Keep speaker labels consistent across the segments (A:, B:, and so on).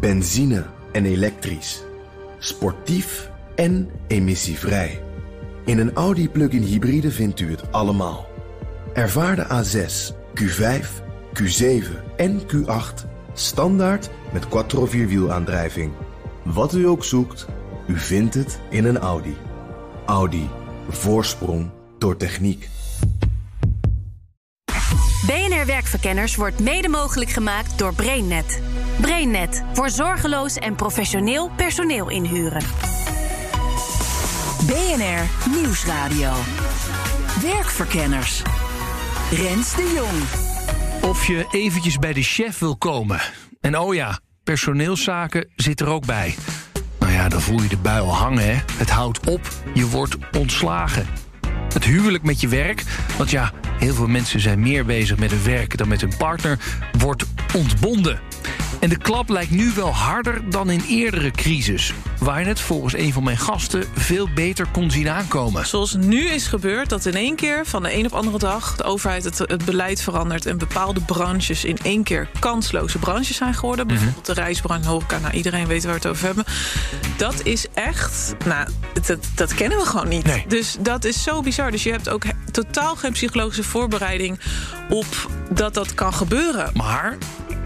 A: Benzine en elektrisch. Sportief en emissievrij. In een Audi plug-in hybride vindt u het allemaal. Ervaar de A6, Q5, Q7 en Q8 standaard met quattro vierwielaandrijving. Wat u ook zoekt, u vindt het in een Audi. Audi. Voorsprong door techniek.
B: BNR Werkverkenners wordt mede mogelijk gemaakt door BrainNet. BrainNet voor zorgeloos en professioneel personeel inhuren.
C: BNR Nieuwsradio. Werkverkenners. Rens de Jong.
D: Of je eventjes bij de chef wil komen. En oh ja, personeelszaken zit er ook bij. Nou ja, dan voel je de bui al hangen, hè. Het houdt op, je wordt ontslagen. Het huwelijk met je werk, want ja, heel veel mensen zijn meer bezig met hun werk dan met hun partner, wordt ontbonden. En de klap lijkt nu wel harder dan in eerdere crisis. Waar je het volgens een van mijn gasten veel beter kon zien aankomen.
E: Zoals nu is gebeurd, dat in één keer van de een op andere dag de overheid het, het beleid verandert en bepaalde branches in één keer kansloze branches zijn geworden.
D: Mhm.
E: Bijvoorbeeld de reisbranche, horeca, nou, iedereen weet waar we het over hebben. Dat is echt, nou, dat, dat kennen we gewoon niet.
D: Nee.
E: Dus dat is zo bizar. Dus je hebt ook totaal geen psychologische voorbereiding op dat dat kan gebeuren.
D: Maar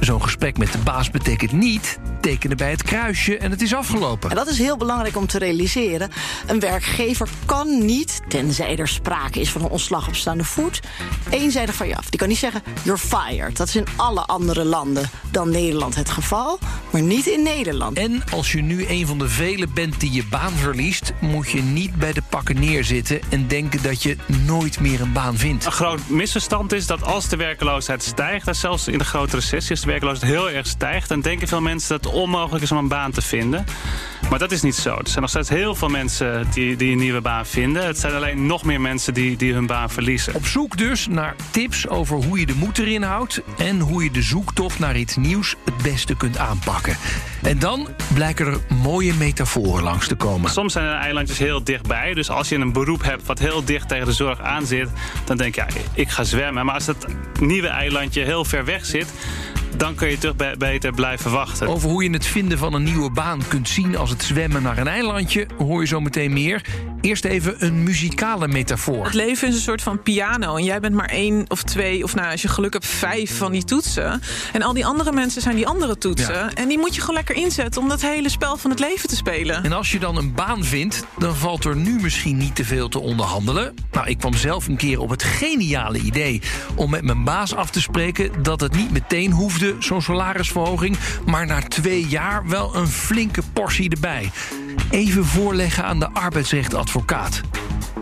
D: zo'n gesprek met de baas betekent niet tekenen bij het kruisje en het is afgelopen.
F: En dat is heel belangrijk om te realiseren. Een werkgever kan niet, tenzij er sprake is van een ontslag op staande voet, eenzijdig van je af. Die kan niet zeggen, you're fired. Dat is in alle andere landen dan Nederland het geval, maar niet in Nederland.
D: En als je nu een van de velen bent die je baan verliest, moet je niet bij de pakken neerzitten en denken dat je nooit meer een baan vindt.
G: Een groot misverstand is dat als de werkeloosheid stijgt, en zelfs in de grote recessie, als de werkeloosheid heel erg stijgt, dan denken veel mensen dat onmogelijk is om een baan te vinden. Maar dat is niet zo. Er zijn nog steeds heel veel mensen die, die een nieuwe baan vinden. Het zijn alleen nog meer mensen die, die hun baan verliezen.
D: Op zoek dus naar tips over hoe je de moed erin houdt en hoe je de zoektocht naar iets nieuws het beste kunt aanpakken. En dan blijken er mooie metaforen langs te komen.
G: Soms zijn de eilandjes heel dichtbij. Dus als je een beroep hebt wat heel dicht tegen de zorg aan zit, dan denk je, ja, ik ga zwemmen. Maar als dat nieuwe eilandje heel ver weg zit, dan kun je toch be- beter blijven wachten.
D: Over hoe je het vinden van een nieuwe baan kunt zien als het zwemmen naar een eilandje, hoor je zo meteen meer. Eerst even een muzikale metafoor.
E: Het leven is een soort van piano. En jij bent maar één of twee, of nou, als je geluk hebt, vijf van die toetsen. En al die andere mensen zijn die andere toetsen.
D: Ja.
E: En die moet je gewoon lekker inzetten om dat hele spel van het leven te spelen.
D: En als je dan een baan vindt, dan valt er nu misschien niet te veel te onderhandelen. Nou, ik kwam zelf een keer op het geniale idee om met mijn baas af te spreken dat het niet meteen hoefde, zo'n salarisverhoging, maar na twee jaar wel een flinke portie erbij. Even voorleggen aan de arbeidsrechtadvocaat.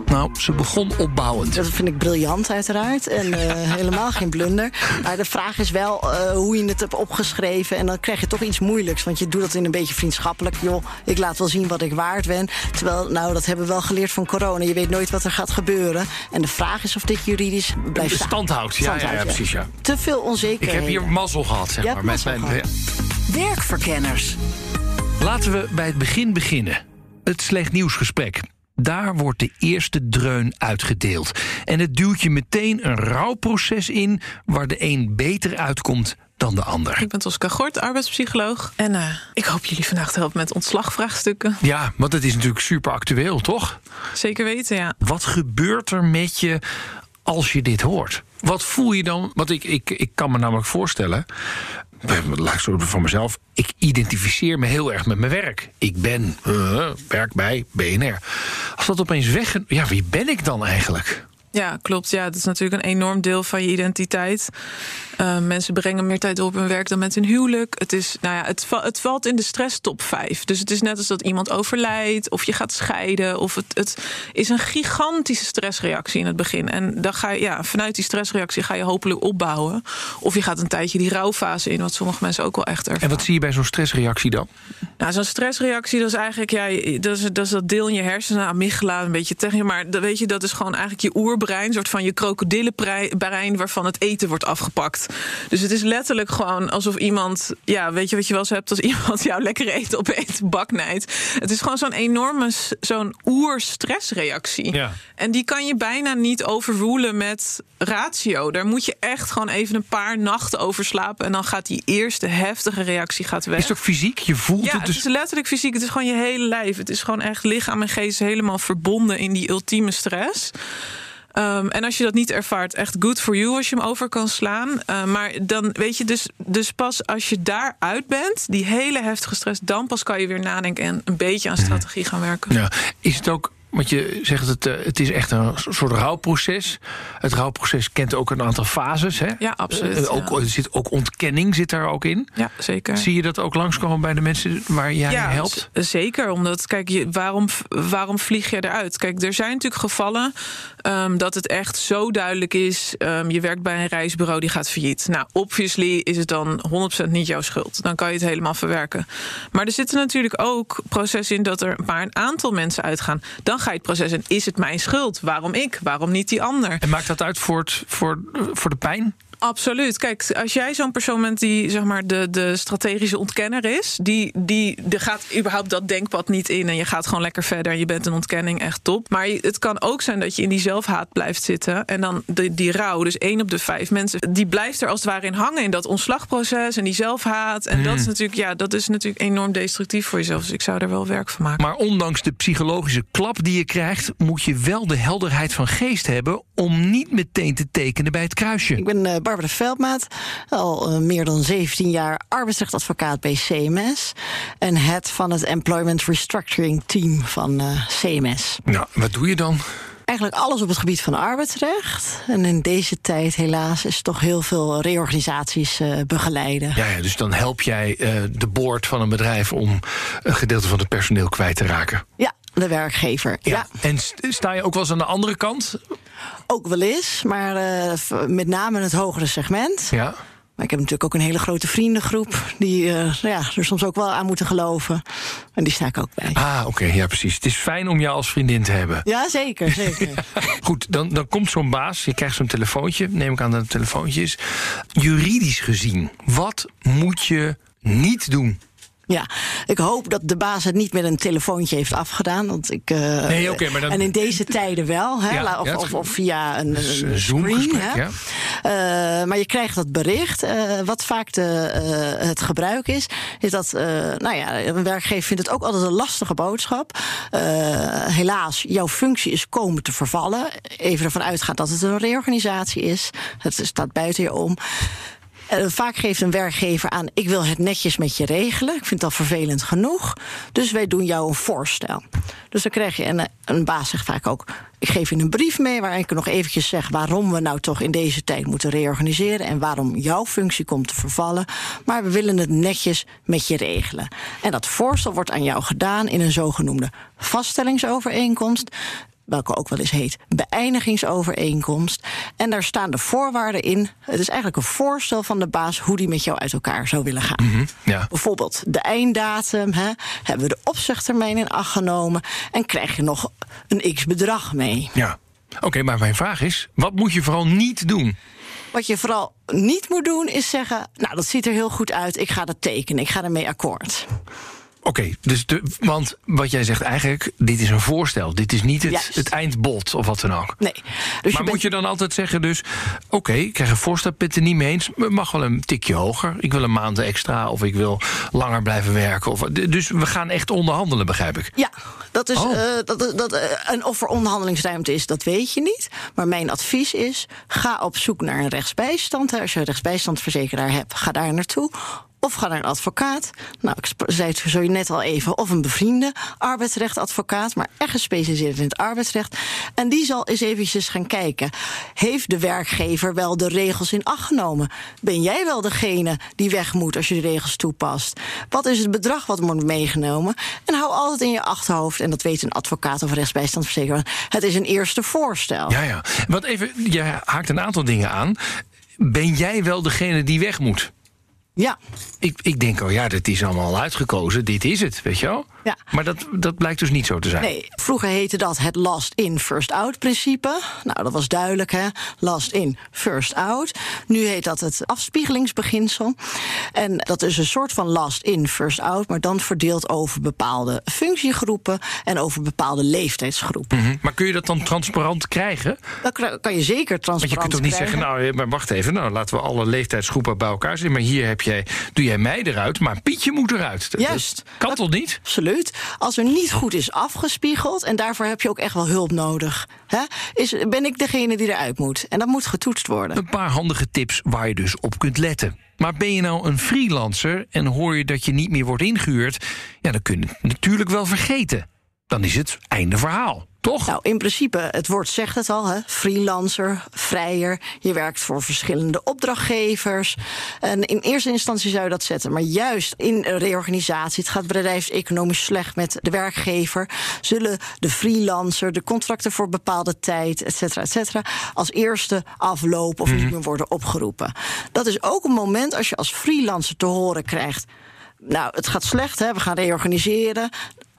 D: Nou, ze begon opbouwend.
F: Dat vind ik briljant, uiteraard. En eh, helemaal geen blunder. Maar de vraag is wel eh, hoe je het hebt opgeschreven. En dan krijg je toch iets moeilijks. Want je doet dat in een beetje vriendschappelijk. Joh, ik laat wel zien wat ik waard ben. Terwijl, nou, dat hebben we wel geleerd van corona. Je weet nooit wat er gaat gebeuren. En de vraag is of dit juridisch blijft staan.
D: Stand houdt. Ja, ja, precies, ja.
F: Te veel
D: Ik
F: onzekerheden.
D: heb hier mazzel gehad, zeg maar. met mijn,
F: gehad.
C: Werkverkenners.
D: Laten we bij het begin beginnen. Het slecht nieuwsgesprek. Daar wordt de eerste dreun uitgedeeld. En het duwt je meteen een rouwproces in... waar de een beter uitkomt dan de ander.
E: Ik ben Tosca Gort, arbeidspsycholoog. En eh, ik hoop jullie vandaag te helpen met ontslagvraagstukken.
D: Ja, want het is natuurlijk super actueel, toch?
E: Zeker weten, ja.
D: Wat gebeurt er met je als je dit hoort? Wat voel je dan? Want ik, ik, ik kan me namelijk voorstellen. Laat ik zo van mezelf. Ik identificeer me heel erg met mijn werk. Ik ben eh, werk bij BNR. Als dat opeens weg. Ja, wie ben ik dan eigenlijk?
E: Ja, klopt. Ja, dat is natuurlijk een enorm deel van je identiteit. Uh, mensen brengen meer tijd op hun werk dan met hun huwelijk. Het, is, nou ja, het, va het valt in de stress top 5. Dus het is net als dat iemand overlijdt of je gaat scheiden. Of het, het is een gigantische stressreactie in het begin. En dan ga je, ja, vanuit die stressreactie ga je hopelijk opbouwen. Of je gaat een tijdje die rouwfase in, wat sommige mensen ook wel echt ervaren.
D: En wat zie je bij zo'n stressreactie dan?
E: Nou, zo'n stressreactie, dat is eigenlijk ja, dat, is, dat is dat deel in je hersenen, amygdala, een beetje tegen. Maar dat, weet je, dat is gewoon eigenlijk je oerbrein oerbrein, een soort van je krokodillenbrein waarvan het eten wordt afgepakt. Dus het is letterlijk gewoon alsof iemand, ja, weet je wat je wel eens hebt als iemand jou lekker eten opeet, baknijdt. Het is gewoon zo'n enorme, zo'n oer-stressreactie.
D: Ja.
E: En die kan je bijna niet overwoelen met ratio. Daar moet je echt gewoon even een paar nachten over slapen en dan gaat die eerste heftige reactie gaat weg.
D: Is het ook fysiek? Je voelt
E: Ja,
D: het
E: het
D: dus.
E: is letterlijk fysiek. Het is gewoon je hele lijf. Het is gewoon echt lichaam en geest helemaal verbonden in die ultieme stress. Ehm, en als je dat niet ervaart, echt good for you als je hem over kan slaan. Eh, maar dan weet je dus, dus pas als je daaruit bent, die hele heftige stress, dan pas kan je weer nadenken en een beetje aan strategie gaan werken.
D: Ja. Is het ook, want je zegt het, eh, het is echt een soort rouwproces. Het rouwproces kent ook een aantal fases. Hè?
E: Ja, absoluut,
D: Eh, ook,
E: ja.
D: Er zit ook ontkenning zit daar ook in.
E: Ja, zeker.
D: Zie je dat ook langskomen bij de mensen waar jij helpt?
E: z- Zeker, omdat, kijk, je, waarom, waarom vlieg je eruit? Kijk, er zijn natuurlijk gevallen ehm, dat het echt zo duidelijk is. ehm, je werkt bij een reisbureau, die gaat failliet. Nou, obviously is het dan 100% niet jouw schuld. Dan kan je het helemaal verwerken. Maar er zitten natuurlijk ook processen in dat er maar een aantal mensen uitgaan. Dan in, is het mijn schuld? Waarom ik? Waarom niet die ander?
D: En maakt dat uit voor, het, voor, voor de pijn?
E: Absoluut. Kijk, als jij zo'n persoon bent die zeg maar de, de strategische ontkenner is, die, die er gaat überhaupt dat denkpad niet in en je gaat gewoon lekker verder en je bent een ontkenning echt top. Maar het kan ook zijn dat je in die zelfhaat blijft zitten en dan de, die rouw, dus één op de vijf mensen, die blijft er als het ware in hangen in dat ontslagproces en die zelfhaat. En dat is natuurlijk, ja, dat is natuurlijk enorm destructief voor jezelf. Dus ik zou er wel werk van maken.
D: Maar ondanks de psychologische klap die je krijgt, moet je wel de helderheid van geest hebben om niet meteen te tekenen bij het kruisje.
F: Ik ben eh, Barbara Veldmaat, al eh, meer dan 17 jaar arbeidsrechtadvocaat bij CMS. En het van het Employment Restructuring Team van eh, CMS.
D: Nou, wat doe je dan?
F: Eigenlijk alles op het gebied van arbeidsrecht. En in deze tijd helaas is toch heel veel reorganisaties begeleiden.
D: Ja, ja, dus dan help jij de board van een bedrijf om een gedeelte van het personeel kwijt te raken.
F: Ja, de werkgever. Ja,
D: En st- sta je ook wel eens aan de andere kant?
F: ook wel eens, maar eh, met name het hogere segment.
D: Ja.
F: Maar ik heb natuurlijk ook een hele grote vriendengroep... die eh, nou ja, er soms ook wel aan moeten geloven. En die sta ik ook bij.
D: Ah, oké, ja, precies. Het is fijn om jou als vriendin te hebben.
F: Ja, zeker, zeker.
D: Goed, dan, dan komt zo'n baas, je krijgt zo'n telefoontje, neem ik aan dat het telefoontje is. Juridisch gezien, wat moet je niet doen?
F: Ja, ik hoop dat de baas het niet met een telefoontje heeft afgedaan. Want ik, eh,
D: Nee, maar dan-
F: En in deze tijden wel, hè?
D: Ja,
F: of,
D: ja,
F: of, of via een,
D: Dus,
F: een
D: een
F: screen. Hè?
D: ja.
F: Eh, maar je krijgt dat bericht. Eh, wat vaak de, eh, het gebruik is, is dat eh, nou ja, een werkgever vindt het ook altijd een lastige boodschap. Eh, helaas, jouw functie is komen te vervallen. Even ervan uitgaan dat het een reorganisatie is. Het staat buiten je om. Eh, vaak geeft een werkgever aan: ik wil het netjes met je regelen. Ik vind dat vervelend genoeg. Dus wij doen jou een voorstel. Dus dan krijg je een, een baas zegt vaak ook: ik geef je een brief mee waarin ik nog eventjes zeg waarom we nou toch in deze tijd moeten reorganiseren en waarom jouw functie komt te vervallen. Maar we willen het netjes met je regelen. En dat voorstel wordt aan jou gedaan in een zogenoemde vaststellingsovereenkomst welke ook wel eens heet beëindigingsovereenkomst. En daar staan de voorwaarden in. Het is eigenlijk een voorstel van de baas hoe die met jou uit elkaar zou willen gaan.
D: Ja.
F: Bijvoorbeeld de einddatum, hè, hebben we de opzegtermijn in acht genomen en krijg je nog een x bedrag mee.
D: Ja. Oké, maar mijn vraag is, wat moet je vooral niet doen?
F: Wat je vooral niet moet doen is zeggen, nou dat ziet er heel goed uit, ik ga dat tekenen, ik ga ermee akkoord.
D: Oké, dus de, want wat jij zegt eigenlijk, dit is een voorstel. Dit is niet het, het eindbod of wat dan ook.
F: Nee. Dus
D: maar
F: bent-
D: moet je dan altijd zeggen dus... oké, ik krijg een voorstel, ben het er niet mee eens... mag wel een tikje hoger. Ik wil een maand extra of ik wil langer blijven werken. Of, dus we gaan echt onderhandelen, begrijp ik.
F: Ja, dat is,
D: Oh.
F: eh, dat, dat, eh, en of er onderhandelingsruimte is, dat weet je niet. Maar mijn advies is: ga op zoek naar een rechtsbijstand. Als je een rechtsbijstandverzekeraar hebt, ga daar naartoe. Of ga naar een advocaat. Nou, ik zei het zo net al even. Of een bevriende arbeidsrechtadvocaat, maar echt gespecialiseerd in het arbeidsrecht. En die zal eens eventjes gaan kijken. Heeft de werkgever wel de regels in acht genomen? Ben jij wel degene die weg moet als je de regels toepast? Wat is het bedrag wat wordt meegenomen? En hou altijd in je achterhoofd, en dat weet een advocaat of rechtsbijstandsverzekeraar, het is een eerste voorstel.
D: Ja, ja. Want even, je haakt een aantal dingen aan. Ben jij wel degene die weg moet?
F: Ja.
D: Ik, ik denk, oh ja, dit is allemaal al uitgekozen. Dit is het, weet je wel?
F: Ja.
D: Maar dat, dat blijkt dus niet zo te zijn.
F: Nee, vroeger heette dat het last in, first out principe. Nou, dat was duidelijk, hè? Last in, first out. Nu heet dat het afspiegelingsbeginsel. En dat is een soort van last in, first out, maar dan verdeeld over bepaalde functiegroepen en over bepaalde leeftijdsgroepen.
D: Mhm. Maar kun je dat dan transparant krijgen?
F: Dan kra- kan je zeker transparant
D: Want je kunt toch niet
F: krijgen.
D: zeggen, nou, maar wacht even, nou, laten we alle leeftijdsgroepen bij elkaar zetten. Maar hier heb jij, doe jij mij eruit, maar Pietje moet eruit. Dat-
F: Juist.
D: dat kan
F: Dat-
D: toch niet?
F: Absoluut. Als er niet goed is afgespiegeld, en daarvoor heb je ook echt wel hulp nodig, hè, is, ben ik degene die eruit moet. En dat moet getoetst worden.
D: Een paar handige tips waar je dus op kunt letten. Maar ben je nou een freelancer en hoor je dat je niet meer wordt ingehuurd, ja, dan kun je het natuurlijk wel vergeten. Dan is het einde verhaal, toch?
F: Nou, in principe, het woord zegt het al, hè? freelancer, vrijer. Je werkt voor verschillende opdrachtgevers. En in eerste instantie zou je dat zetten. Maar juist in een reorganisatie, het gaat bedrijfseconomisch slecht met de werkgever, zullen de freelancer, de contracten voor bepaalde tijd, et cetera, et cetera, als eerste aflopen of niet meer worden opgeroepen. Dat is ook een moment als je als freelancer te horen krijgt. Nou, het gaat slecht, hè? we gaan reorganiseren.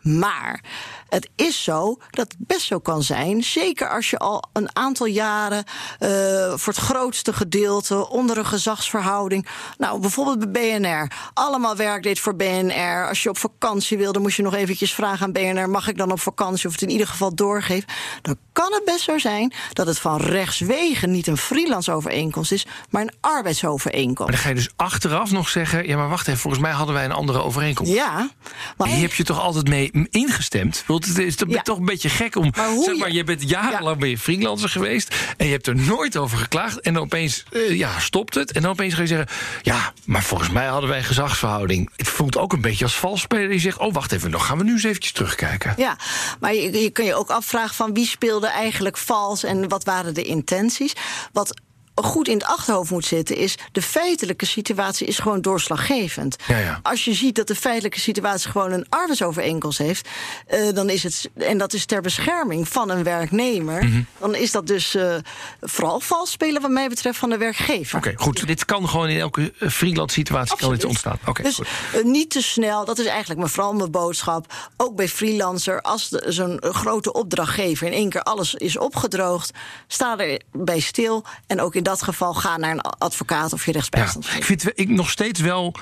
F: Maar het is zo dat het best zo kan zijn, zeker als je al een aantal jaren eh, voor het grootste gedeelte onder een gezagsverhouding, nou bijvoorbeeld bij BNR, allemaal werk deed voor BNR. Als je op vakantie wilde, moest je nog eventjes vragen aan BNR: mag ik dan op vakantie of het in ieder geval doorgeven? Dan kan het best zo zijn dat het van rechtswege niet een freelance overeenkomst is, maar een arbeidsovereenkomst.
D: Maar dan ga je dus achteraf nog zeggen, ja, maar wacht even, volgens mij hadden wij een andere overeenkomst.
F: Ja, maar
D: Hier heb je toch altijd mee ingestemd? Want het is toch,
F: Ja.
D: toch een beetje gek om.
F: Maar hoe
D: zeg maar,
F: je-
D: je bent jarenlang ben je freelancer geweest. En je hebt er nooit over geklaagd. En dan opeens eh, ja, stopt het. En dan opeens ga je zeggen. Ja, maar volgens mij hadden wij een gezagsverhouding. Het voelt ook een beetje als valsspeler. Die zegt: Oh, wacht even, dan gaan we nu eens eventjes terugkijken.
F: Ja, maar je, je kun je ook afvragen van wie speelde eigenlijk vals en wat waren de intenties. Wat goed in het achterhoofd moet zitten is de feitelijke situatie is gewoon doorslaggevend.
D: Ja, ja.
F: Als je ziet dat de feitelijke situatie gewoon een arbeidsovereenkomst heeft, eh, dan is het en dat is ter bescherming van een werknemer,
D: Mhm.
F: dan is dat dus eh, vooral vals spelen wat mij betreft van de werkgever.
D: Oké, goed. Dit kan gewoon in elke eh, freelance situatie kan dit
F: Absoluut.
D: ontstaan. Oké,
F: dus
D: goed.
F: niet te snel, dat is eigenlijk mijn- vooral mijn boodschap. Ook bij freelancer, als de- zo'n grote opdrachtgever in één keer alles is opgedroogd, sta er bij stil. En ook in dat geval ga naar een advocaat of je
D: Ja,
F: rechtsbijstand.
D: ik vind ik nog steeds wel.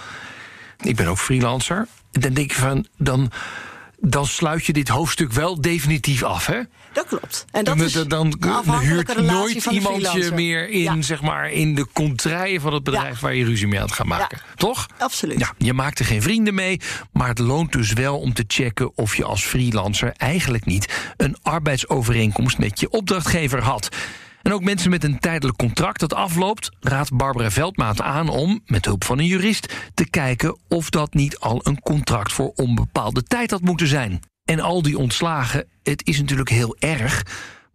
D: Ik ben ook freelancer. Dan denk ik van. Dan, dan sluit je dit hoofdstuk wel definitief af, hè?
F: Dat klopt. En dat
D: dan,
F: is
D: dan, dan
F: een afhankelijke
D: huurt nooit iemand je meer in,
F: Ja.
D: zeg maar, in de contraien van het bedrijf
F: Ja.
D: waar je ruzie mee aan het gaan maken. Toch?
F: Absoluut.
D: Ja, je maakt er geen vrienden mee, maar het loont dus wel om te checken of je als freelancer eigenlijk niet een arbeidsovereenkomst met je opdrachtgever had. En ook mensen met een tijdelijk contract dat afloopt, raadt Barbara Veldmaat aan om, met hulp van een jurist, te kijken of dat niet al een contract voor onbepaalde tijd had moeten zijn. En al die ontslagen, het is natuurlijk heel erg.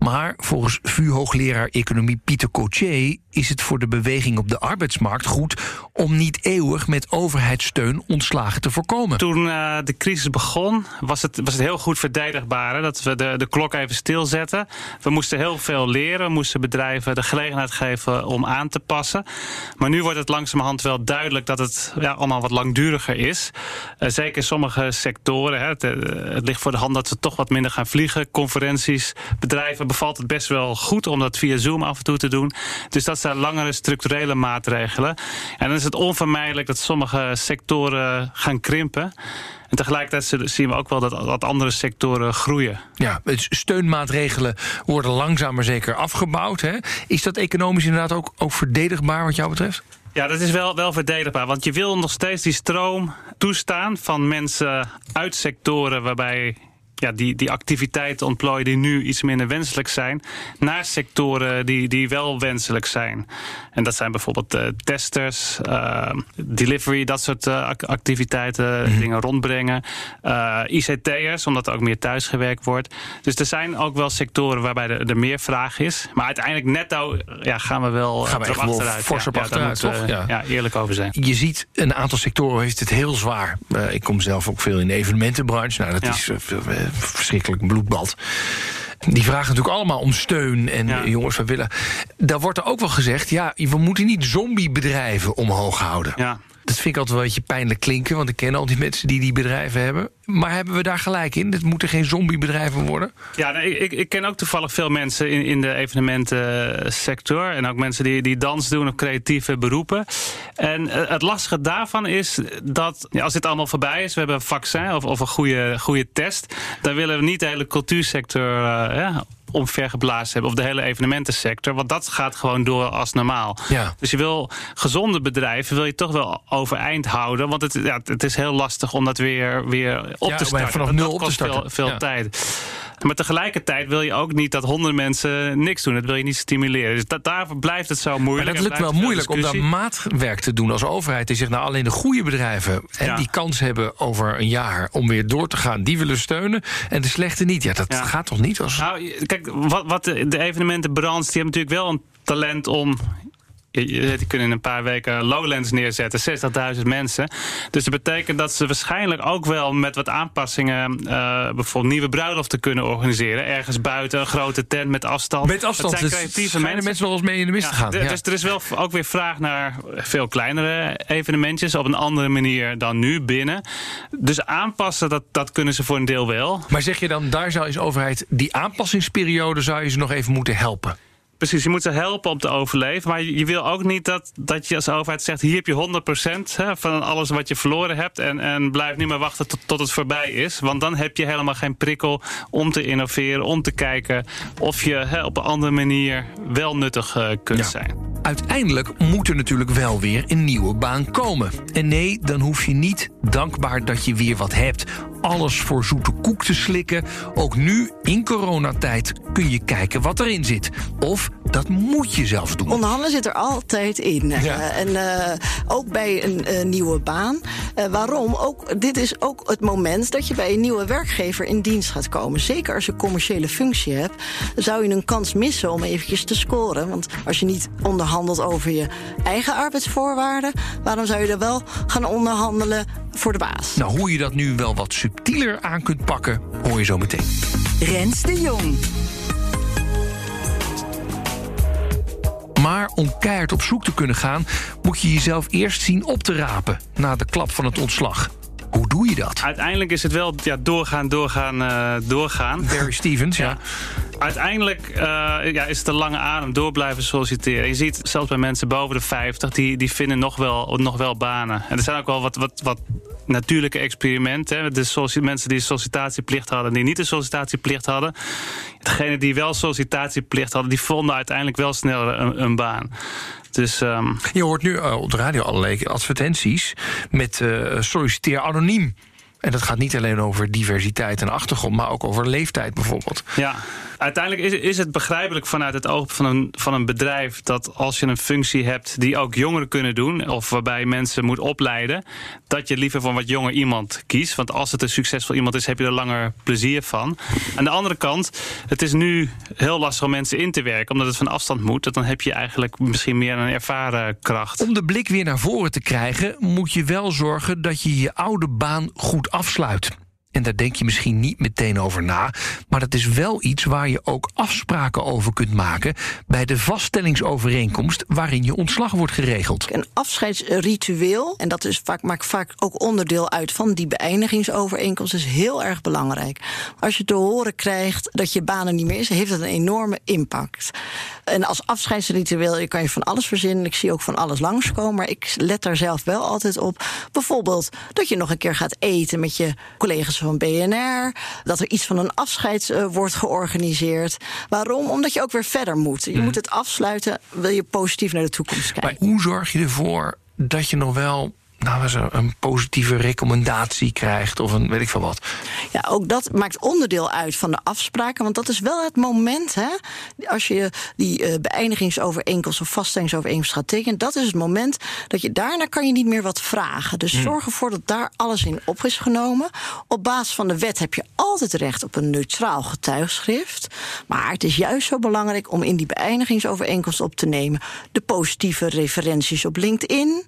D: Maar volgens VU-hoogleraar economie Pieter Cotier is het voor de beweging op de arbeidsmarkt goed om niet eeuwig met overheidssteun ontslagen te voorkomen.
G: Toen eh, de crisis begon, was het, was het heel goed verdedigbaar. Hè, dat we de, de klok even stilzetten. We moesten heel veel leren. We moesten bedrijven de gelegenheid geven om aan te passen. Maar nu wordt het langzamerhand wel duidelijk dat het ja, allemaal wat langduriger is. Eh, zeker in sommige sectoren. Hè, het, eh, het ligt voor de hand dat we toch wat minder gaan vliegen. Conferenties, bedrijven bevalt het best wel goed om dat via Zoom af en toe te doen. Dus dat zijn langere structurele maatregelen. En dan is het onvermijdelijk dat sommige sectoren gaan krimpen. En tegelijkertijd zien we ook wel dat, dat andere sectoren groeien.
D: Ja, steunmaatregelen worden langzaam maar zeker afgebouwd. Hè? Is dat economisch inderdaad ook, ook verdedigbaar wat jou betreft?
G: Ja, dat is wel, wel verdedigbaar. Want je wil nog steeds die stroom toestaan van mensen uit sectoren waarbij ja, die, die activiteiten ontplooien die nu iets minder wenselijk zijn, naar sectoren die, die wel wenselijk zijn. En dat zijn bijvoorbeeld eh, testers, eh, delivery, dat soort eh, ac- activiteiten, dingen rondbrengen. Eh, ICT'ers, omdat er ook meer thuisgewerkt wordt. Dus er zijn ook wel sectoren waarbij er, er meer vraag is. Maar uiteindelijk netto ja, gaan we wel
D: Gaan we echt wel
G: achteruit.
D: fors op toch? Ja.
G: ja, eerlijk over zijn.
D: Je ziet, een aantal sectoren heeft het heel zwaar. Ik kom zelf ook veel in de evenementenbranche. Nou, dat
G: Ja.
D: is verschrikkelijk bloedbad. Die vragen natuurlijk allemaal om steun. En
G: Ja.
D: jongens, we willen. Daar wordt er ook wel gezegd: ja, we moeten niet zombiebedrijven omhoog houden.
G: Ja.
D: Dat vind ik altijd wel een beetje pijnlijk klinken, want ik ken al die mensen die die bedrijven hebben. Maar hebben we daar gelijk in? Het moeten geen zombiebedrijven worden?
G: Ja, nee, ik, ik ken ook toevallig veel mensen in, in de evenementensector. En ook mensen die, die dans doen of creatieve beroepen. En eh, het lastige daarvan is dat als dit allemaal voorbij is, we hebben een vaccin of, of een goede, goede test. Dan willen we niet de hele cultuursector uh, omvergeblazen hebben. Of de hele evenementensector. Want dat gaat gewoon door als normaal.
D: Ja.
G: Dus je wil gezonde bedrijven wil je toch wel overeind houden. Want het, ja, het is heel lastig om dat weer, weer op
D: Ja,
G: te starten.
D: vanaf
G: Dat
D: nul op te
G: kost
D: starten.
G: Veel, tijd. Maar tegelijkertijd wil je ook niet dat honderd mensen niks doen. Dat wil je niet stimuleren. Dus da- daar blijft het zo
D: Maar
G: moeilijk.
D: dat
G: en
D: lukt wel moeilijk om daar maatwerk te doen als overheid. Die zegt, nou alleen de goede bedrijven en
G: Ja.
D: die kans hebben over een jaar om weer door te gaan, die willen steunen. En de slechte niet. Ja, dat
G: Ja.
D: gaat toch niet? Als...
G: Nou, kijk, wat, wat de, de evenementenbranche, die hebben natuurlijk wel een talent om. Die kunnen in een paar weken Lowlands neerzetten, 60.000 mensen. Dus dat betekent dat ze waarschijnlijk ook wel met wat aanpassingen. eh, bijvoorbeeld nieuwe bruiloften kunnen organiseren. Ergens buiten, een grote tent met afstand.
D: Met afstand
G: Het zijn
D: dus
G: creatieve mensen.
D: mensen nog eens mee in de mist te gaan. Ja.
G: Dus er is wel ook weer vraag naar veel kleinere evenementjes op een andere manier dan nu binnen. Dus aanpassen, dat, dat kunnen ze voor een deel wel.
D: Maar zeg je dan, daar zou je overheid die aanpassingsperiode zou je ze nog even moeten helpen?
G: Precies, je moet ze helpen om te overleven. Maar je je wil ook niet dat, dat je als overheid zegt: hier heb je 100% hè, van alles wat je verloren hebt. En, en blijf nu maar wachten tot, tot het voorbij is. Want dan heb je helemaal geen prikkel om te innoveren, om te kijken of je hè, op een andere manier wel nuttig eh, kunt
D: Ja.
G: zijn.
D: Uiteindelijk moet er natuurlijk wel weer een nieuwe baan komen. En nee, dan hoef je niet dankbaar dat je weer wat hebt. Alles voor zoete koek te slikken. Ook nu, in coronatijd, kun je kijken wat erin zit. Of dat moet je zelfs doen.
F: Onderhandelen zit er altijd in.
D: Ja.
F: Eh, en eh, ook bij een nieuwe baan. Eh, waarom? Ook, dit is ook het moment dat je bij een nieuwe werkgever in dienst gaat komen. Zeker als je een commerciële functie hebt, zou je een kans missen om eventjes te scoren. Want als je niet onderhandelt over je eigen arbeidsvoorwaarden, waarom zou je dan wel gaan onderhandelen voor de baas?
D: Nou, hoe je dat nu wel wat subtieler aan kunt pakken, hoor je zo meteen.
C: Rens de Jong.
D: Maar om keihard op zoek te kunnen gaan, moet je jezelf eerst zien op te rapen na de klap van het ontslag. Hoe doe je dat?
G: Uiteindelijk is het wel ja, doorgaan, doorgaan, eh, doorgaan.
D: Barry Stevens, ja.
G: Uiteindelijk eh, ja, is het een lange adem, door blijven solliciteren. Je ziet zelfs bij mensen boven de 50, die, die vinden nog wel, nog wel banen. En er zijn ook wel wat, wat, wat natuurlijke experimenten. Hè. De mensen die sollicitatieplicht hadden, die niet de sollicitatieplicht hadden. Degenen die wel sollicitatieplicht hadden, die vonden uiteindelijk wel sneller een, een baan. Dus ehm,
D: Je hoort nu eh, op de radio allerlei advertenties met eh, solliciteer anoniem. En dat gaat niet alleen over diversiteit en achtergrond, maar ook over leeftijd bijvoorbeeld.
G: Ja, uiteindelijk is, is het begrijpelijk vanuit het oog van een, van een bedrijf dat als je een functie hebt die ook jongeren kunnen doen, of waarbij je mensen moet opleiden, dat je liever voor wat jonger iemand kiest. Want als het een succesvol iemand is, heb je er langer plezier van. Aan de andere kant, het is nu heel lastig om mensen in te werken, omdat het van afstand moet. Dan heb je eigenlijk misschien meer een ervaren kracht.
D: Om de blik weer naar voren te krijgen, moet je wel zorgen dat je je oude baan goed afsluit. En daar denk je misschien niet meteen over na, maar dat is wel iets waar je ook afspraken over kunt maken bij de vaststellingsovereenkomst waarin je ontslag wordt geregeld.
F: Een afscheidsritueel, en dat is vaak, maakt vaak ook onderdeel uit van die beëindigingsovereenkomst, is heel erg belangrijk. Als je te horen krijgt dat je banen niet meer is, heeft dat een enorme impact. En als afscheidsritueel kan je van alles verzinnen. Ik zie ook van alles langskomen, maar ik let daar zelf wel altijd op. Bijvoorbeeld dat je nog een keer gaat eten met je collega's van BNR. Dat er iets van een afscheid eh, wordt georganiseerd. Waarom? Omdat je ook weer verder moet. Je moet het afsluiten, wil je positief naar de toekomst kijken.
D: Maar hoe zorg je ervoor dat je nog wel nou, er, een positieve recommendatie krijgt of een weet ik veel wat?
F: Ja, ook dat maakt onderdeel uit van de afspraken. Want dat is wel het moment, hè? Als je die eh, beëindigingsovereenkomst of vaststellingsovereenkomst gaat tekenen, dat is het moment dat je daarna kan je niet meer wat vragen. Dus zorg ervoor dat daar alles in op is genomen. Op basis van de wet heb je altijd recht op een neutraal getuigschrift. Maar het is juist zo belangrijk om in die beëindigingsovereenkomst op te nemen de positieve referenties op LinkedIn.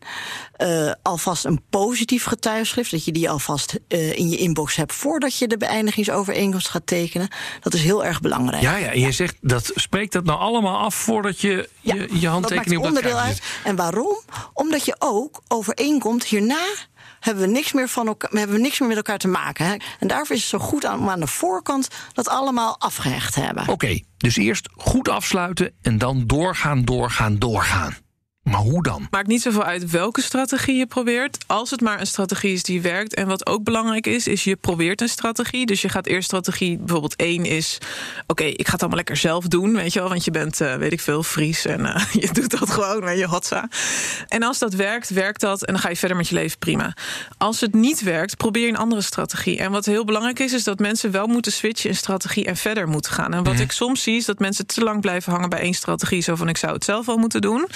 F: eh, alvast alvast een positief getuigschrift, dat je die alvast uh, in je inbox hebt voordat je de beëindigingsovereenkomst gaat tekenen. Dat is heel erg belangrijk.
D: Ja, ja en je zegt dat spreekt dat nou allemaal af voordat je
F: Ja,
D: je, je handtekening
F: dat
D: op
F: maakt
D: dat
F: onderdeel uit. En waarom? Omdat je ook overeenkomt hierna. Hebben we, niks meer van elkaar, hebben we niks meer met elkaar te maken. Hè? En daarvoor is het zo goed aan, om aan de voorkant dat allemaal afgehecht hebben.
D: Oké, dus eerst goed afsluiten en dan doorgaan, doorgaan, doorgaan. Maar hoe dan?
E: Maakt niet zoveel uit welke strategie je probeert. Als het maar een strategie is die werkt. En wat ook belangrijk is, is je probeert een strategie. Dus je gaat eerst strategie, bijvoorbeeld één is... oké, ik ga het allemaal lekker zelf doen, weet je wel. Want je bent, eh, weet ik veel, Fries en eh, je doet dat gewoon met je hotza. En als dat werkt, werkt dat en dan ga je verder met je leven, prima. Als het niet werkt, probeer een andere strategie. En wat heel belangrijk is, is dat mensen wel moeten switchen in strategie... en verder moeten gaan. En wat ik soms zie, is dat mensen te lang blijven hangen bij één strategie. Zo van, ik zou het zelf wel moeten doen.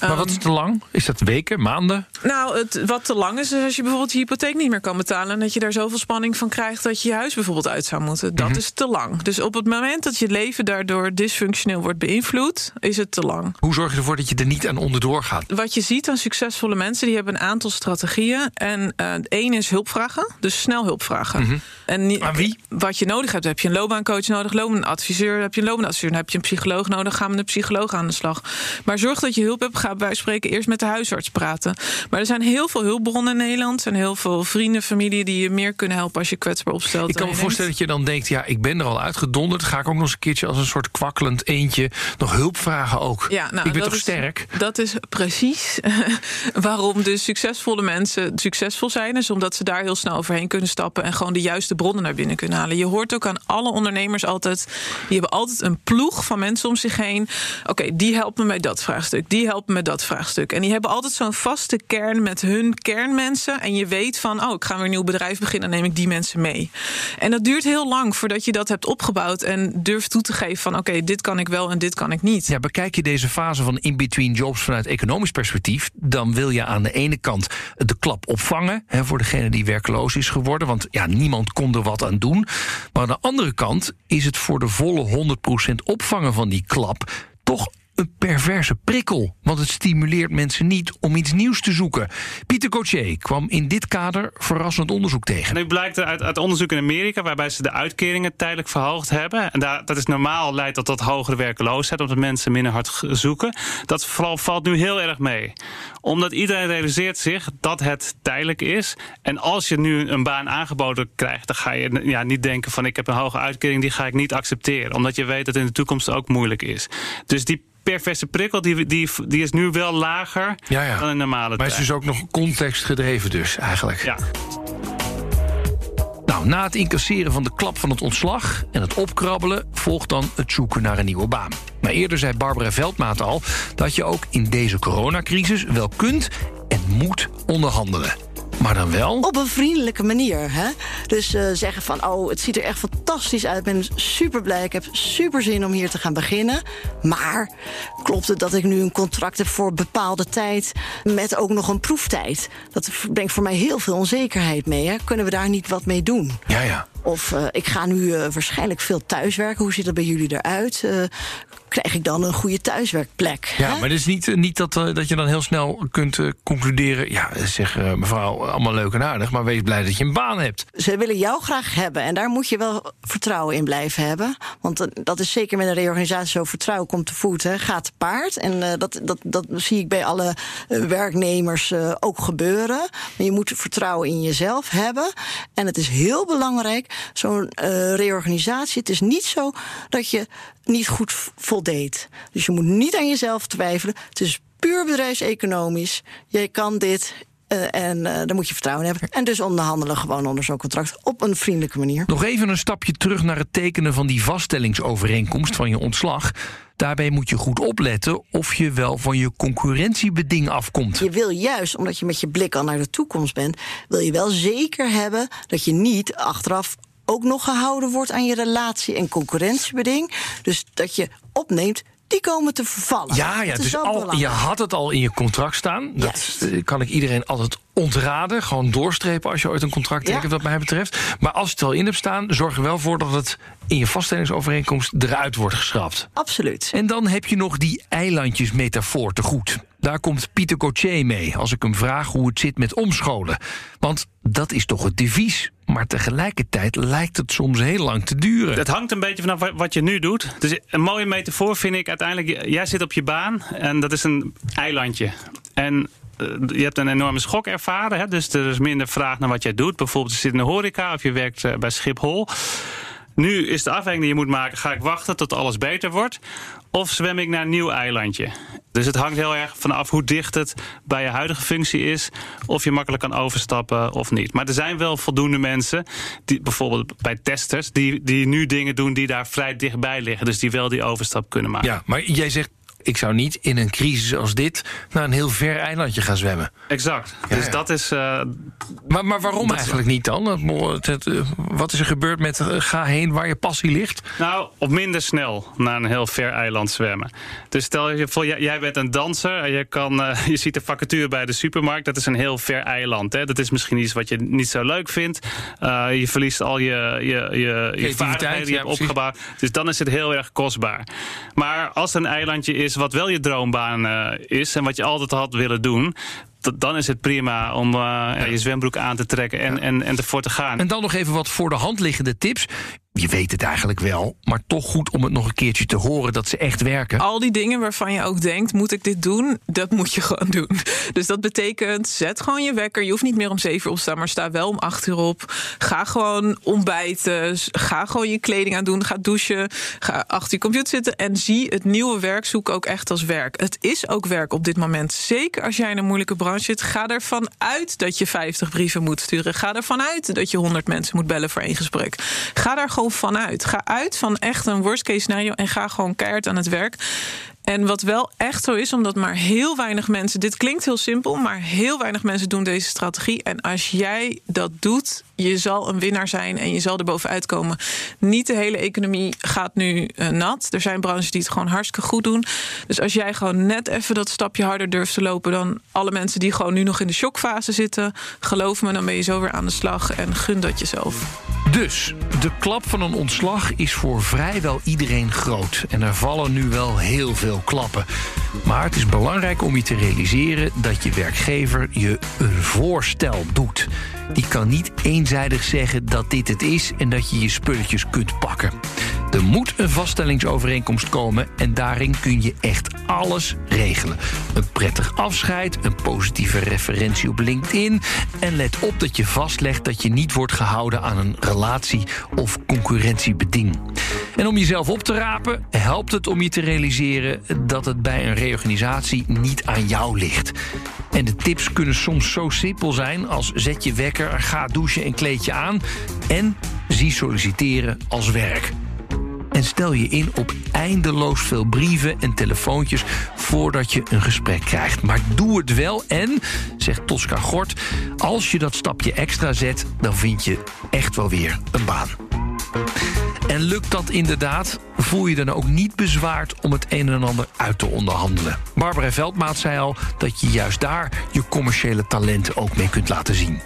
D: Maar wat is te lang? Is dat weken, maanden?
E: Nou, het, wat te lang is, is als je bijvoorbeeld je hypotheek niet meer kan betalen... en dat je daar zoveel spanning van krijgt dat je je huis bijvoorbeeld uit zou moeten. Dat is te lang. Dus op het moment dat je leven daardoor dysfunctioneel wordt beïnvloed... is het te lang.
D: Hoe zorg je ervoor dat je er niet aan onderdoor gaat?
E: Wat je ziet aan succesvolle mensen, die hebben een aantal strategieën. En eh één is hulp vragen, dus snel hulp vragen. en niet,
D: Aan wie?
E: Wat je nodig hebt, heb je een loopbaancoach nodig, loopbaanadviseur, heb je een loopbaanadviseur, dan heb je een psycholoog nodig, ga met een psycholoog aan de slag. Maar zorg dat je hulp hebt, ga bij spreken eerst met de huisarts praten. Maar er zijn heel veel hulpbronnen in Nederland en heel veel vrienden, familie die je meer kunnen helpen als je kwetsbaar opstelt.
D: Ik kan me voorstellen dat je dan denkt... ja, ik ben er al uitgedonderd. Ga ik ook nog eens een keertje als een soort kwakkelend eentje... nog hulp vragen ook?
E: Ja, nou,
D: ik ben toch
E: is-
D: sterk?
E: Dat is precies waarom dus succesvolle mensen succesvol zijn. Is omdat ze daar heel snel overheen kunnen stappen en gewoon de juiste bronnen naar binnen kunnen halen. Je hoort ook aan alle ondernemers altijd, die hebben altijd een ploeg van mensen om zich heen. Oké, die helpen mij dat vraagstuk, die helpen me dat vraagstuk. En die hebben altijd zo'n vaste kern met hun kernmensen. En je weet van, oh, ik ga weer een nieuw bedrijf beginnen, dan neem ik die mensen mee. En dat duurt heel lang voordat je dat hebt opgebouwd en durft toe te geven van, oké, dit kan ik wel en dit kan ik niet.
D: Ja, bekijk je deze fase van in-between jobs vanuit economisch perspectief... dan wil je aan de ene kant de klap opvangen... Hè, voor degene die werkloos is geworden. Want ja, niemand kon er wat aan doen. Maar aan de andere kant is het voor de volle 100% opvangen van die klap... toch een perverse prikkel. Want het stimuleert mensen niet om iets nieuws te zoeken. Pieter Gauthier kwam in dit kader verrassend onderzoek tegen.
G: En nu blijkt uit, uit onderzoek in Amerika, waarbij ze de uitkeringen tijdelijk verhoogd hebben. En daar, dat is normaal, leidt dat tot hogere werkloosheid, omdat mensen minder hard zoeken. Dat vooral valt nu heel erg mee. Omdat iedereen realiseert zich dat het tijdelijk is. En als je nu een baan aangeboden krijgt, dan ga je ja, niet denken van ik heb een hoge uitkering, die ga ik niet accepteren. Omdat je weet dat in de toekomst ook moeilijk is. Dus die perverse prikkel die, die, die is nu wel lager
D: Ja, ja.
G: dan in normale
D: Maar het is dus ook nog contextgedreven dus, eigenlijk.
G: Ja.
D: Nou, na het incasseren van de klap van het ontslag en het opkrabbelen... volgt dan het zoeken naar een nieuwe baan. Maar eerder zei Barbara Veldmaat al... dat je ook in deze coronacrisis wel kunt en moet onderhandelen. Maar dan wel...
F: Op een vriendelijke manier. Hè? Dus eh, zeggen van, oh, het ziet er echt fantastisch uit. Ik ben super blij, ik heb super zin om hier te gaan beginnen. Maar klopt het dat ik nu een contract heb voor bepaalde tijd... met ook nog een proeftijd? Dat brengt voor mij heel veel onzekerheid mee. Hè? Kunnen we daar niet wat mee doen?
D: Ja, ja.
F: Of eh, ik ga nu eh, waarschijnlijk veel thuiswerken. Hoe ziet dat bij jullie eruit? Krijg ik dan een goede thuiswerkplek?
D: Ja,
F: hè?
D: maar het is niet, eh, niet dat, eh, dat je dan heel snel kunt eh, concluderen... ja, zeg mevrouw, allemaal leuk en aardig... maar wees blij dat je een baan hebt.
F: Ze willen jou graag hebben en daar moet je wel vertrouwen in blijven hebben. Want dat is zeker met een reorganisatie zo. Vertrouwen komt te voet, hè, gaat te paard. En dat, dat, dat zie ik bij alle werknemers ook gebeuren. Maar je moet vertrouwen in jezelf hebben. En het is heel belangrijk, zo'n reorganisatie. Het is niet zo dat je niet goed voldeed. Dus je moet niet aan jezelf twijfelen. Het is puur bedrijfseconomisch. Jij kan dit. eh, en eh, daar moet je vertrouwen in hebben. En dus onderhandelen gewoon onder zo'n contract op een vriendelijke manier.
D: Nog even een stapje terug naar het tekenen van die vaststellingsovereenkomst van je ontslag. Daarbij moet je goed opletten of je wel van je concurrentiebeding afkomt.
F: Je wil juist, omdat je met je blik al naar de toekomst bent, wil je wel zeker hebben dat je niet achteraf ook nog gehouden wordt aan je relatie en concurrentiebeding. Dus dat je opneemt, die komen te vervallen.
D: Ja, ja dus al, je had het al in je contract staan. Dat
F: Juist.
D: kan ik iedereen altijd ontraden. Gewoon doorstrepen als je ooit een contract
F: Ja.
D: tekent, wat mij betreft. Maar als het al in hebt staan, zorg er wel voor dat het in je vaststellingsovereenkomst eruit wordt geschrapt.
F: Absoluut.
D: En dan heb je nog die eilandjesmetafoor te goed. Daar komt Pieter Cotier mee als ik hem vraag hoe het zit met omscholen. Want dat is toch het devies. Maar tegelijkertijd lijkt het soms heel lang te duren.
G: Het hangt een beetje vanaf wa- wat je nu doet. Dus een mooie metafoor vind ik uiteindelijk... jij zit op je baan en dat is een eilandje. En eh, je hebt een enorme schok ervaren. Hè? Dus er is minder vraag naar wat jij doet. Bijvoorbeeld je zit in de horeca of je werkt eh, bij Schiphol. Nu is de afweging die je moet maken... ga ik wachten tot alles beter wordt... of zwem ik naar een nieuw eilandje? Dus het hangt heel erg vanaf hoe dicht het bij je huidige functie is... of je makkelijk kan overstappen of niet. Maar er zijn wel voldoende mensen, die, bijvoorbeeld bij testers... Die, die nu dingen doen die daar vrij dichtbij liggen. Dus die wel die overstap kunnen maken.
D: Ja, maar jij zegt, ik zou niet in een crisis als dit... naar een heel ver eilandje gaan zwemmen.
G: Exact.
D: Ja,
G: dus
D: ja.
G: dat is... eh,
D: Maar, maar waarom
G: is-
D: eigenlijk niet dan? Eh, wat is er gebeurd met eh, ga heen waar je passie ligt?
G: Nou, of minder snel naar een heel ver eiland zwemmen. Dus stel je voor, jij- bent een danser en je, kan, je ziet de vacature bij de supermarkt. Dat is een heel ver eiland. Hè? Dat is misschien iets wat je niet zo leuk vindt. Je verliest al je, je, je, je vaardigheden die je hebt opgebouwd. Dus dan is het heel erg kostbaar. Maar als een eilandje is wat wel je droombaan eh, is... en wat je altijd had willen doen... Dan is het prima om eh, ja, je zwembroek aan te trekken en, en, en ervoor te gaan.
D: En dan nog even wat voor de hand liggende tips. Je weet het eigenlijk wel, maar toch goed om het nog een keertje te horen dat ze echt werken.
E: Al die dingen waarvan je ook denkt, moet ik dit doen? Dat moet je gewoon doen. Dus dat betekent, zet gewoon je wekker. Je hoeft niet meer om zeven uur op te staan, maar sta wel om acht uur op. Ga gewoon ontbijten. Ga gewoon je kleding aan doen. Ga douchen. Ga achter je computer zitten. En zie het nieuwe werk zoeken ook echt als werk. Het is ook werk op dit moment. Zeker als jij in een moeilijke branche zit. Ga ervan uit dat je 50 brieven moet sturen. Ga ervan uit dat je 100 mensen moet bellen voor één gesprek. Ga daar gewoon vanuit. Ga uit van echt een worst case scenario. En ga gewoon keihard aan het werk. En wat wel echt zo is, omdat maar heel weinig mensen. Dit klinkt heel simpel, maar heel weinig mensen doen deze strategie. En als jij dat doet, je zal een winnaar zijn en je zal er bovenuit komen. Niet de hele economie gaat nu eh, nat. Er zijn branches die het gewoon hartstikke goed doen. Dus als jij gewoon net even dat stapje harder durft te lopen dan alle mensen die gewoon nu nog in de shockfase zitten, geloof me, dan ben je zo weer aan de slag en gun dat jezelf.
D: Dus de klap van een ontslag is voor vrijwel iedereen groot. En er vallen nu wel heel veel klappen. Maar het is belangrijk om je te realiseren dat je werkgever je een voorstel doet. Die kan niet eenzijdig zeggen dat dit het is en dat je je spulletjes kunt pakken. Er moet een vaststellingsovereenkomst komen en daarin kun je echt alles regelen. Een prettig afscheid, een positieve referentie op LinkedIn en let op dat je vastlegt dat je niet wordt gehouden aan een relatie of concurrentiebeding. En om jezelf op te rapen, helpt het om je te realiseren dat het bij een reorganisatie niet aan jou ligt. En de tips kunnen soms zo simpel zijn als zet je wekker, ga douchen en kleed je aan en zie solliciteren als werk. En stel je in op eindeloos veel brieven en telefoontjes voordat je een gesprek krijgt. Maar doe het wel en, zegt Tosca Gort, als je dat stapje extra zet, dan vind je echt wel weer een baan. En lukt dat inderdaad, voel je dan ook niet bezwaard om het een en ander uit te onderhandelen. Barbara Veldmaat zei al dat je juist daar je commerciële talenten ook mee kunt laten zien.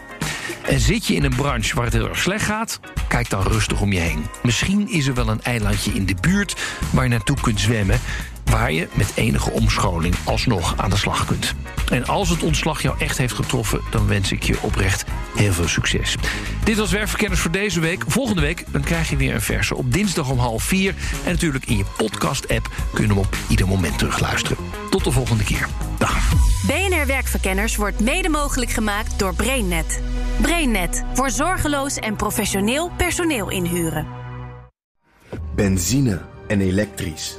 D: En zit je in een branche waar het heel erg slecht gaat, kijk dan rustig om je heen. Misschien is er wel een eilandje in de buurt waar je naartoe kunt zwemmen, waar je met enige omscholing alsnog aan de slag kunt. En als het ontslag jou echt heeft getroffen, dan wens ik je oprecht heel veel succes. Dit was Werkverkenners voor deze week. Volgende week dan krijg je weer een verse op dinsdag om half vier. En natuurlijk in je podcast-app kun je hem op ieder moment terugluisteren. Tot de volgende keer. Dag.
B: BNR Werkverkenners wordt mede mogelijk gemaakt door BrainNet. BrainNet voor zorgeloos en professioneel personeel inhuren.
A: Benzine en elektrisch.